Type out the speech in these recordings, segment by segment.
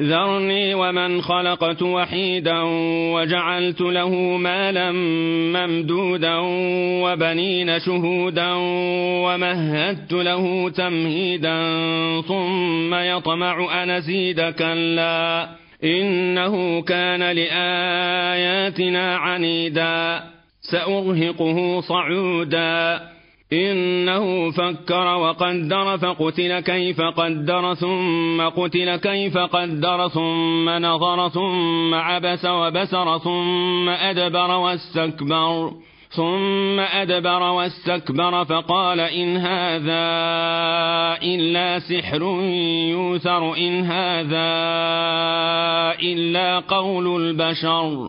ذرني ومن خلقت وحيدا وجعلت له مالا ممدودا وبنين شهودا ومهدت له تمهيدا ثم يطمع أن أزيد كلا إنه كان لآياتنا عنيدا سأرهقه صعودا إنه فكر وقدر فقتل كيف قدر ثم قتل كيف قدر ثم نظر ثم عبس وبسر ثم أدبر واستكبر ثم أدبر واستكبر فقال إن هذا إلا سحر يوثر إن هذا إلا قول البشر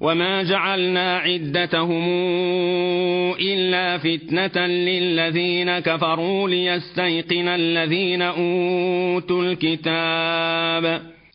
وما جعلنا عدتهم إلا فتنة للذين كفروا ليستيقن الذين أوتوا الكتاب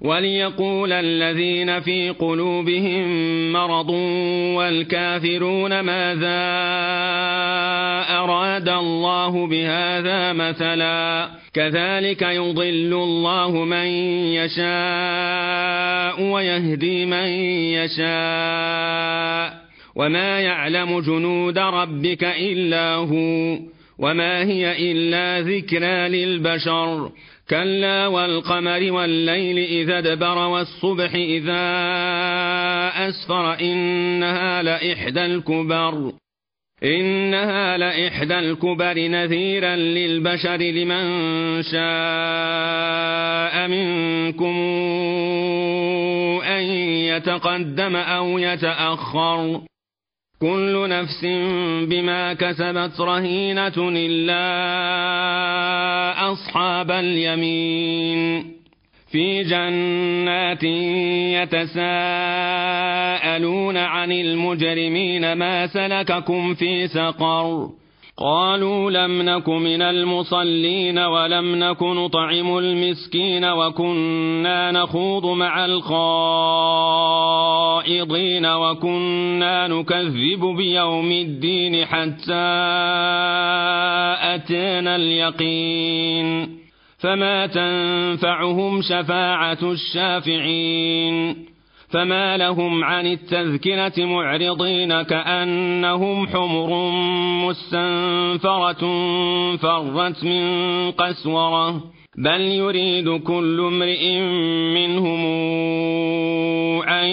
وليقول الذين في قلوبهم مرض والكافرون ماذا أراد الله بهذا مثلا كذلك يضل الله من يشاء ويهدي من يشاء وما يعلم جنود ربك إلا هو وما هي إلا ذكرى للبشر كلا والقمر والليل إذا ادبر والصبح إذا أسفر إنها لإحدى الكبر إنها لإحدى الكبر نذيرا للبشر لمن شاء منكم أن يتقدم أو يتأخر كل نفس بما كسبت رهينة إلا أصحاب اليمين. في جنات يتساءلون عن المجرمين ما سلككم في سقر. قالوا لم نك من المصلين ولم نك نطعم المسكين وكنا نخوض مع الخائضين وكنا نكذب بيوم الدين حتى أتانا اليقين فما تنفعهم شفاعة الشافعين فما لهم عن التذكرة معرضين كأنهم حمر مستنفرة فرت من قسورة بل يريد كل امرئ منهم أن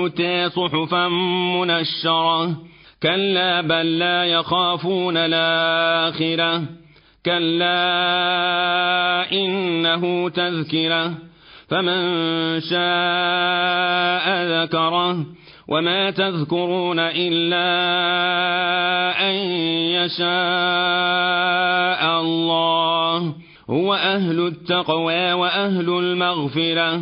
يؤتى صحفا منشرة. كلا بل لا يخافون الآخرة. كلا إنه تذكرة. فمن شاء ذكره. وما تذكرون إلا أن يشاء الله. هو أهل التقوى وأهل المغفرة.